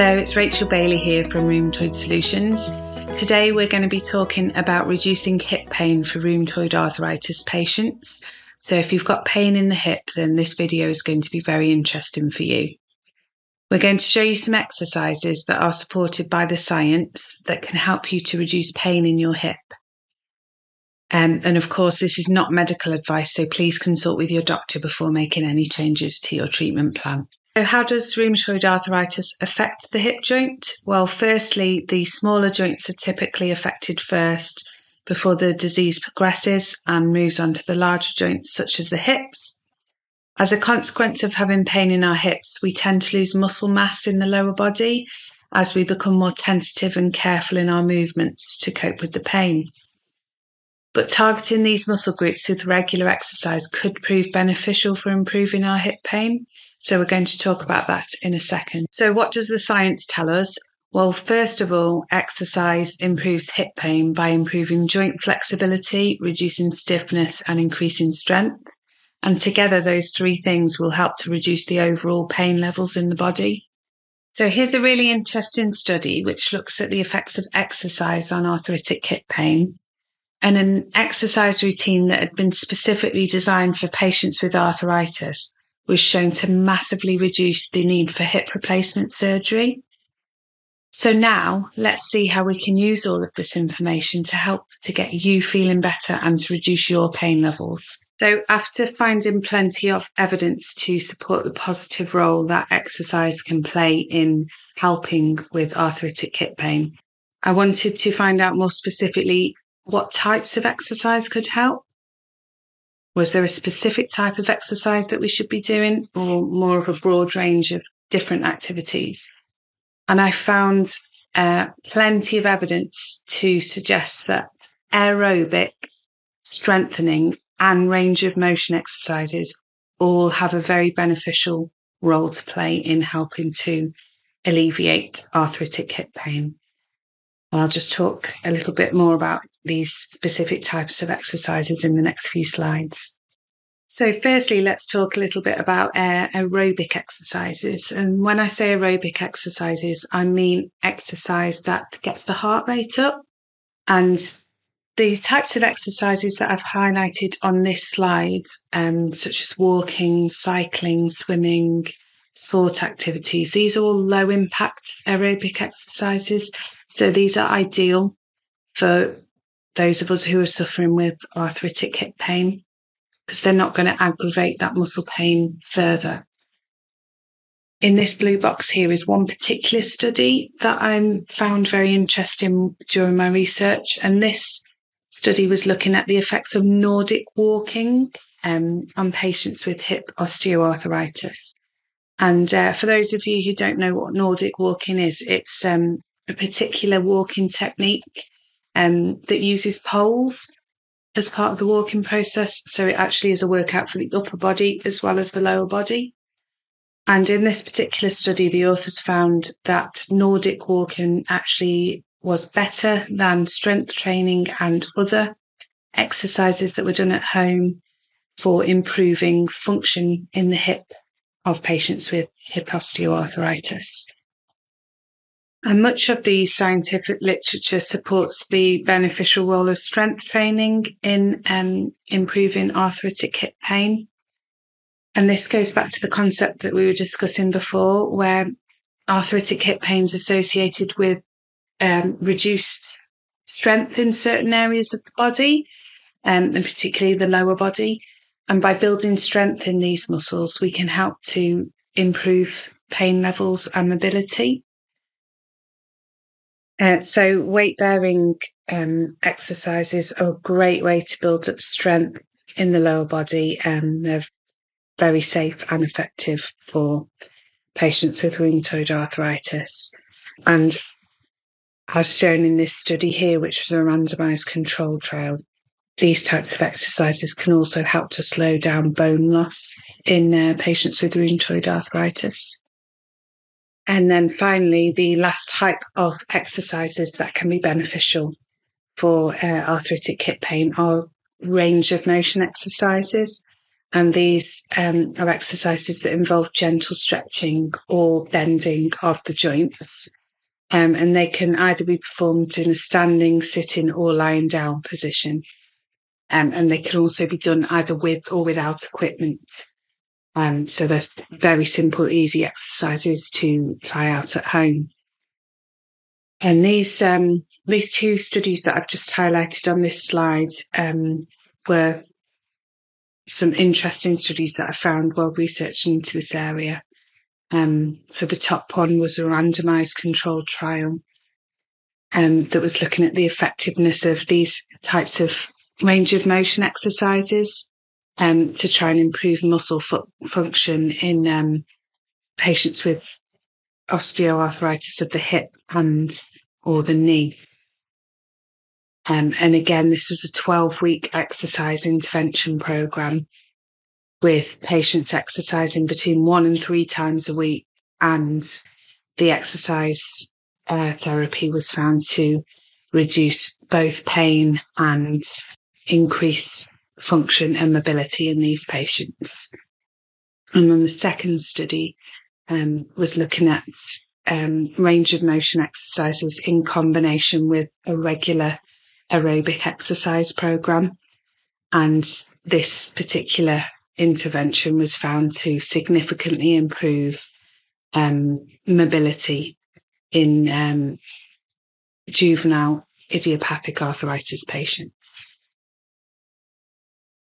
Hello, it's Rachael Bailey here from Rheumatoid Solutions. Today we're going to be talking about reducing hip pain for rheumatoid arthritis patients. So if you've got pain in the hip, then this video is going to be very interesting for you. We're going to show you some exercises that are supported by the science that can help you to reduce pain in your hip. Um, and of course, this is not medical advice, so please consult with your doctor before making any changes to your treatment plan. So how does rheumatoid arthritis affect the hip joint? Well, firstly, the smaller joints are typically affected first before the disease progresses and moves on to the larger joints, such as the hips. As a consequence of having pain in our hips, we tend to lose muscle mass in the lower body as we become more tentative and careful in our movements to cope with the pain. But targeting these muscle groups with regular exercise could prove beneficial for improving our hip pain so we're going to talk about that in a second. So what does the science tell us? Well, first of all, exercise improves hip pain by improving joint flexibility, reducing stiffness and increasing strength. And together, those three things will help to reduce the overall pain levels in the body. So here's a really interesting study which looks at the effects of exercise on arthritic hip pain and an exercise routine that had been specifically designed for patients with arthritis was shown to massively reduce the need for hip replacement surgery. So now let's see how we can use all of this information to help to get you feeling better and to reduce your pain levels. So after finding plenty of evidence to support the positive role that exercise can play in helping with arthritic hip pain, I wanted to find out more specifically what types of exercise could help. Was there a specific type of exercise that we should be doing or more of a broad range of different activities? And I found uh, plenty of evidence to suggest that aerobic, strengthening and range of motion exercises all have a very beneficial role to play in helping to alleviate arthritic hip pain. I'll just talk a little bit more about these specific types of exercises in the next few slides. So firstly, let's talk a little bit about uh, aerobic exercises. And when I say aerobic exercises, I mean exercise that gets the heart rate up. And the types of exercises that I've highlighted on this slide, um, such as walking, cycling, swimming, sport activities, these are all low impact aerobic exercises. So these are ideal for those of us who are suffering with arthritic hip pain because they're not going to aggravate that muscle pain further. In this blue box here is one particular study that I found very interesting during my research. And this study was looking at the effects of Nordic walking um, on patients with hip osteoarthritis. And uh, for those of you who don't know what Nordic walking is, it's um, a particular walking technique um, that uses poles as part of the walking process. So it actually is a workout for the upper body as well as the lower body. And in this particular study, the authors found that Nordic walking actually was better than strength training and other exercises that were done at home for improving function in the hip of patients with hip osteoarthritis. And much of the scientific literature supports the beneficial role of strength training in um, improving arthritic hip pain. And this goes back to the concept that we were discussing before, where arthritic hip pain is associated with um, reduced strength in certain areas of the body, um, and particularly the lower body. And by building strength in these muscles, we can help to improve pain levels and mobility. Uh, so weight bearing um, exercises are a great way to build up strength in the lower body and they're very safe and effective for patients with rheumatoid arthritis. And as shown in this study here, which was a randomized controlled trial, these types of exercises can also help to slow down bone loss in uh, patients with rheumatoid arthritis. And then finally, the last type of exercises that can be beneficial for uh, arthritic hip pain are range of motion exercises. And these um, are exercises that involve gentle stretching or bending of the joints. Um, and they can either be performed in a standing, sitting, or lying down position. Um, and they can also be done either with or without equipment. Um, so there's very simple, easy exercises to try out at home. And these um, these two studies that I've just highlighted on this slide um, were some interesting studies that I found while researching into this area. Um, so the top one was a randomized controlled trial um, that was looking at the effectiveness of these types of range of motion exercises um, to try and improve muscle fu- function in um, patients with osteoarthritis of the hip and or the knee. Um, and again, this was a 12 week exercise intervention program with patients exercising between one and three times a week. And the exercise uh, therapy was found to reduce both pain and increase function and mobility in these patients. And then the second study um, was looking at um, range of motion exercises in combination with a regular aerobic exercise program. And this particular intervention was found to significantly improve um, mobility in um, juvenile idiopathic arthritis patients.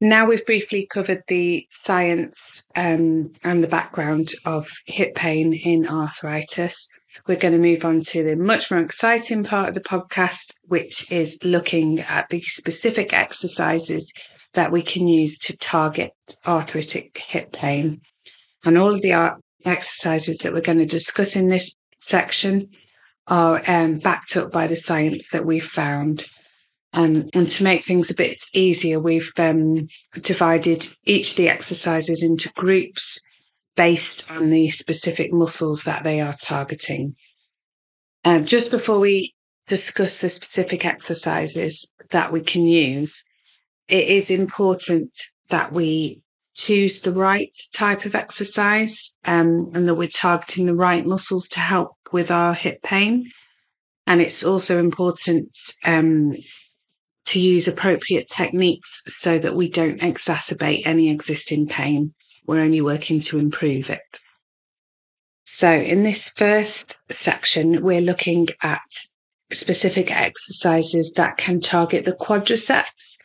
Now we've briefly covered the science um, and the background of hip pain in arthritis. We're going to move on to the much more exciting part of the podcast, which is looking at the specific exercises that we can use to target arthritic hip pain. And all of the exercises that we're going to discuss in this section are um, backed up by the science that we've found. Um, and to make things a bit easier, we've um, divided each of the exercises into groups based on the specific muscles that they are targeting. Um, just before we discuss the specific exercises that we can use, it is important that we choose the right type of exercise um, and that we're targeting the right muscles to help with our hip pain. And it's also important um, to use appropriate techniques so that we don't exacerbate any existing pain. We're only working to improve it. So in this first section, we're looking at specific exercises that can target the quadriceps.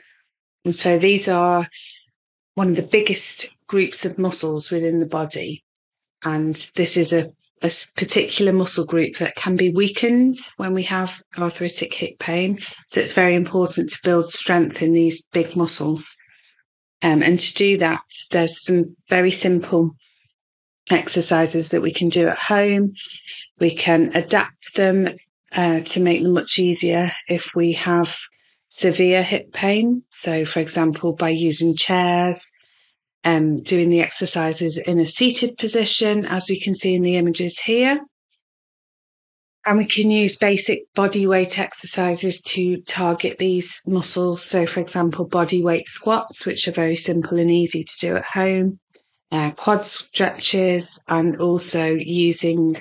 And so these are one of the biggest groups of muscles within the body. And this is a a particular muscle group that can be weakened when we have arthritic hip pain. So it's very important to build strength in these big muscles. Um, and to do that, there's some very simple exercises that we can do at home. We can adapt them uh, to make them much easier if we have severe hip pain. So, for example, by using chairs, um, doing the exercises in a seated position, as we can see in the images here. And we can use basic body weight exercises to target these muscles. So, for example, body weight squats, which are very simple and easy to do at home, uh, quad stretches, and also using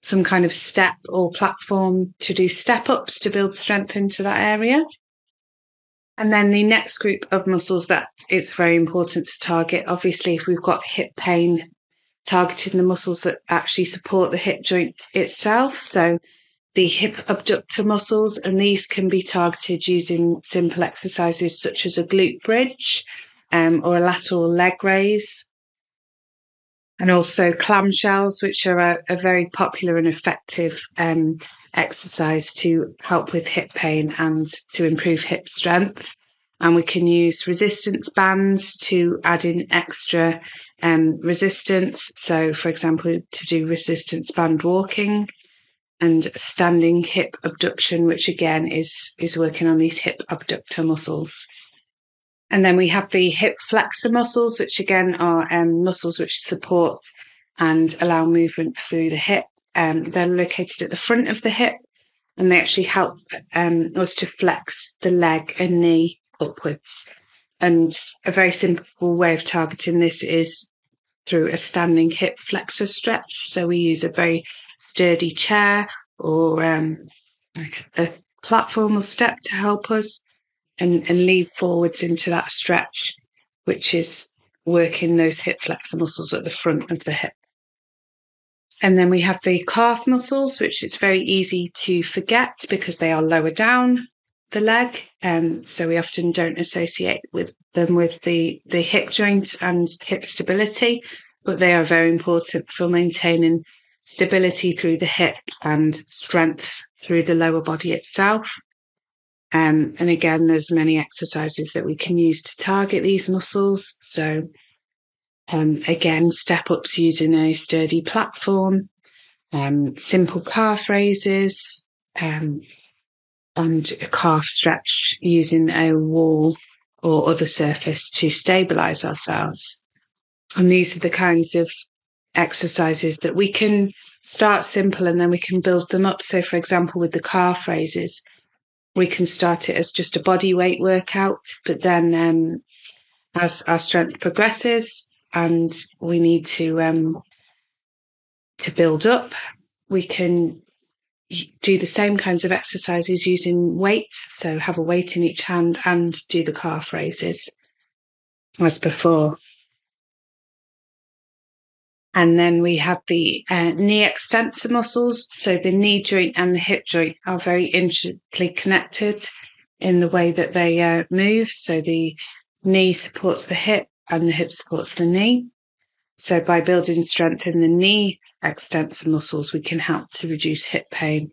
some kind of step or platform to do step ups to build strength into that area. And then the next group of muscles that it's very important to target, obviously, if we've got hip pain, targeting the muscles that actually support the hip joint itself. So the hip abductor muscles, and these can be targeted using simple exercises such as a glute bridge um, or a lateral leg raise. And also clamshells, which are a, a very popular and effective um, exercise to help with hip pain and to improve hip strength. And we can use resistance bands to add in extra um, resistance. So, for example, to do resistance band walking and standing hip abduction, which again is, is working on these hip abductor muscles. And then we have the hip flexor muscles, which again are um, muscles which support and allow movement through the hip. Um, they're located at the front of the hip and they actually help um, us to flex the leg and knee upwards. And a very simple way of targeting this is through a standing hip flexor stretch. So we use a very sturdy chair or um, a platform or step to help us and, and lean forwards into that stretch, which is working those hip flexor muscles at the front of the hip. And then we have the calf muscles, which it's very easy to forget because they are lower down the leg. Um, so we often don't associate with them with the, the hip joint and hip stability, but they are very important for maintaining stability through the hip and strength through the lower body itself. Um, and again, there's many exercises that we can use to target these muscles. So um, again, step ups using a sturdy platform, um, simple calf raises, um, and a calf stretch using a wall or other surface to stabilize ourselves. And these are the kinds of exercises that we can start simple and then we can build them up. So, for example, with the calf raises, we can start it as just a body weight workout, but then um, as our strength progresses, and we need to um, to build up. We can do the same kinds of exercises using weights, so have a weight in each hand and do the calf raises as before. And then we have the uh, knee extensor muscles. So the knee joint and the hip joint are very intricately connected in the way that they uh, move. So the knee supports the hip and the hip supports the knee. So by building strength in the knee extensor muscles, we can help to reduce hip pain.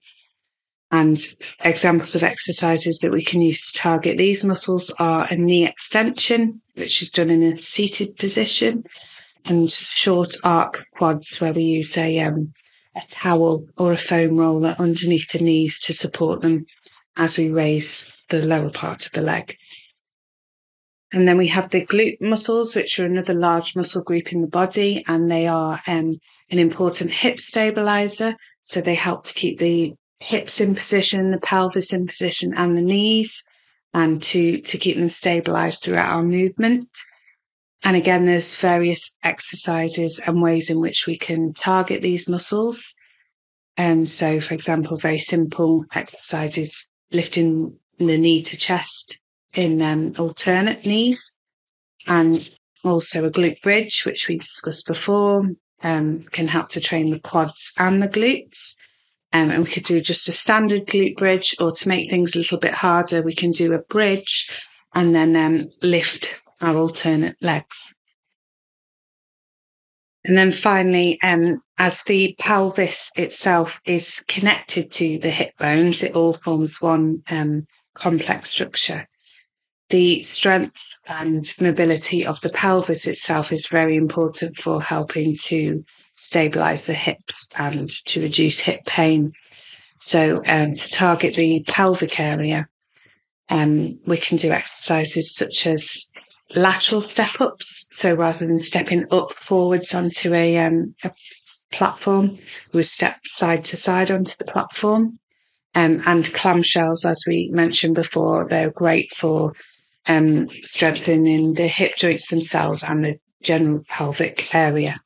And examples of exercises that we can use to target these muscles are a knee extension, which is done in a seated position, and short arc quads, where we use a, um, a towel or a foam roller underneath the knees to support them as we raise the lower part of the leg. And then we have the glute muscles, which are another large muscle group in the body, and they are um, an important hip stabilizer. So they help to keep the hips in position, the pelvis in position, and the knees, and to to keep them stabilized throughout our movement. And again, there's various exercises and ways in which we can target these muscles. Um, so, for example, very simple exercises lifting the knee to chest in um, alternate knees and also a glute bridge, which we discussed before, um, can help to train the quads and the glutes. Um, and we could do just a standard glute bridge, or to make things a little bit harder, we can do a bridge and then um, lift our alternate legs. And then finally, um, as the pelvis itself is connected to the hip bones, it all forms one um, complex structure the strength and mobility of the pelvis itself is very important for helping to stabilize the hips and to reduce hip pain. So, um, to target the pelvic area, um, we can do exercises such as lateral step ups. So rather than stepping up forwards onto a, um, a platform, we step side to side onto the platform. Um, and clamshells, as we mentioned before, they're great for um, strengthening the hip joints themselves and the general pelvic area.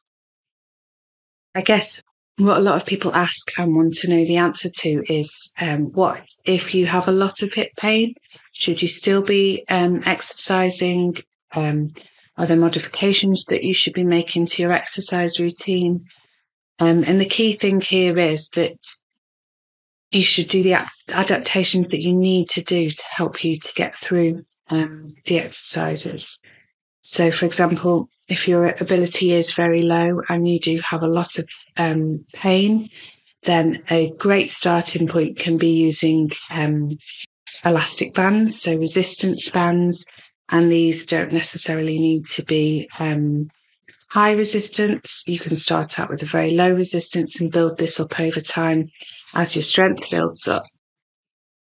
I guess what a lot of people ask and want to know the answer to is um, what if you have a lot of hip pain? Should you still be um, exercising? Um, are there modifications that you should be making to your exercise routine? Um, and the key thing here is that you should do the adaptations that you need to do to help you to get through um, the exercises. So, for example, if your ability is very low and you do have a lot of um, pain, then a great starting point can be using um, elastic bands, so resistance bands, and these don't necessarily need to be um, high resistance. You can start out with a very low resistance and build this up over time as your strength builds up.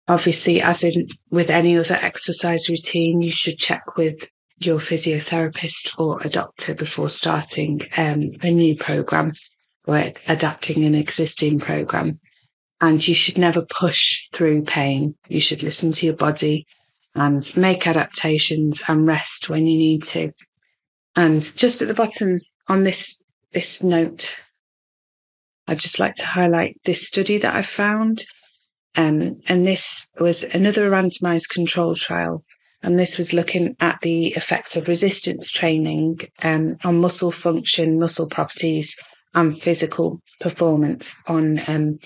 Obviously, as in with any other exercise routine, you should check with your physiotherapist or a doctor before starting um, a new program or adapting an existing program. And you should never push through pain. You should listen to your body and make adaptations and rest when you need to. And just at the bottom on this this note, I'd just like to highlight this study that I found. Um, and this was another randomized control trial. And this was looking at the effects of resistance training um, on muscle function, muscle properties, and physical performance on um,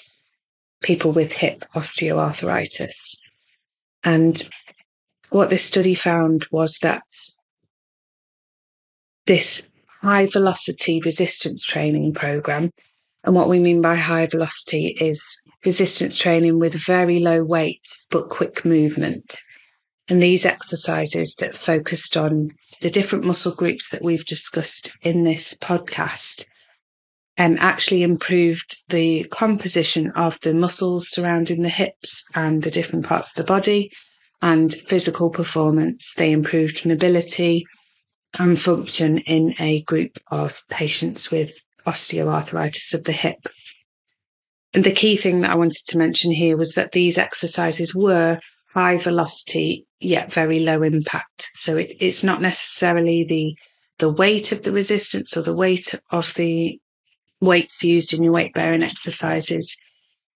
people with hip osteoarthritis. And what this study found was that this high velocity resistance training program, and what we mean by high velocity is resistance training with very low weight but quick movement. And these exercises that focused on the different muscle groups that we've discussed in this podcast um, actually improved the composition of the muscles surrounding the hips and the different parts of the body and physical performance. They improved mobility and function in a group of patients with osteoarthritis of the hip. And the key thing that I wanted to mention here was that these exercises were high velocity yet very low impact. So it, it's not necessarily the the weight of the resistance or the weight of the weights used in your weight bearing exercises.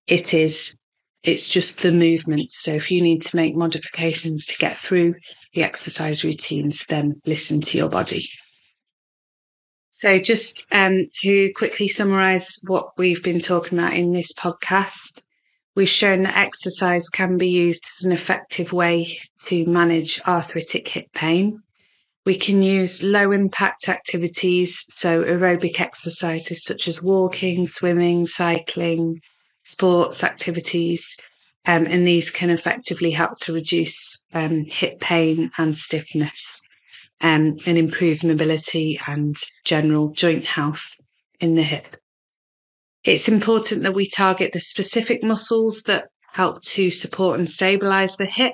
It is it's just the movement. So if you need to make modifications to get through the exercise routines, then listen to your body. So just um, to quickly summarize what we've been talking about in this podcast, we've shown that exercise can be used as an effective way to manage arthritic hip pain. We can use low impact activities, so aerobic exercises such as walking, swimming, cycling, sports activities, um, and these can effectively help to reduce um, hip pain and stiffness um, and improve mobility and general joint health in the hip. It's important that we target the specific muscles that help to support and stabilize the hip.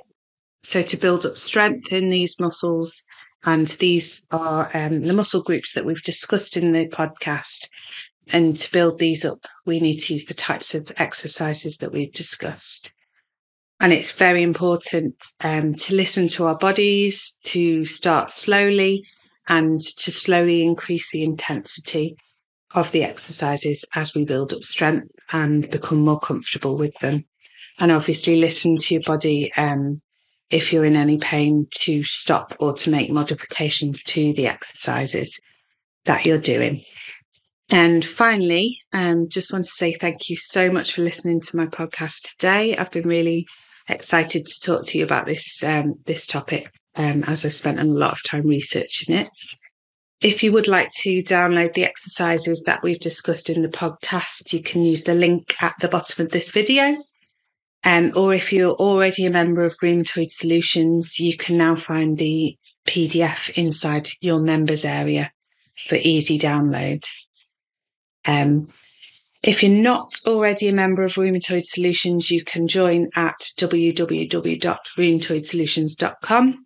So to build up strength in these muscles, and these are um, the muscle groups that we've discussed in the podcast. And to build these up, we need to use the types of exercises that we've discussed. And it's very important um, to listen to our bodies, to start slowly and to slowly increase the intensity of the exercises as we build up strength and become more comfortable with them. And obviously listen to your body um, if you're in any pain to stop or to make modifications to the exercises that you're doing. And finally, um, just want to say thank you so much for listening to my podcast today. I've been really excited to talk to you about this um, this topic um, as I've spent a lot of time researching it. If you would like to download the exercises that we've discussed in the podcast, you can use the link at the bottom of this video. Um, or if you're already a member of Rheumatoid Solutions, you can now find the PDF inside your members area for easy download. Um, if you're not already a member of Rheumatoid Solutions, you can join at www.rheumatoidsolutions.com.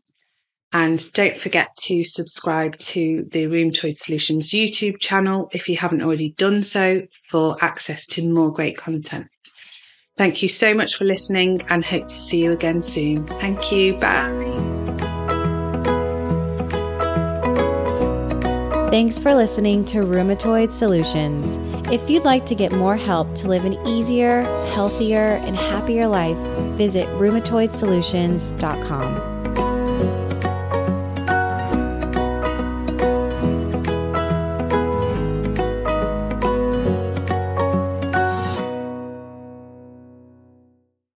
And don't forget to subscribe to the Rheumatoid Solutions YouTube channel if you haven't already done so for access to more great content. Thank you so much for listening and hope to see you again soon. Thank you. Bye. Thanks for listening to Rheumatoid Solutions. If you'd like to get more help to live an easier, healthier, and happier life, visit rheumatoidsolutions.com.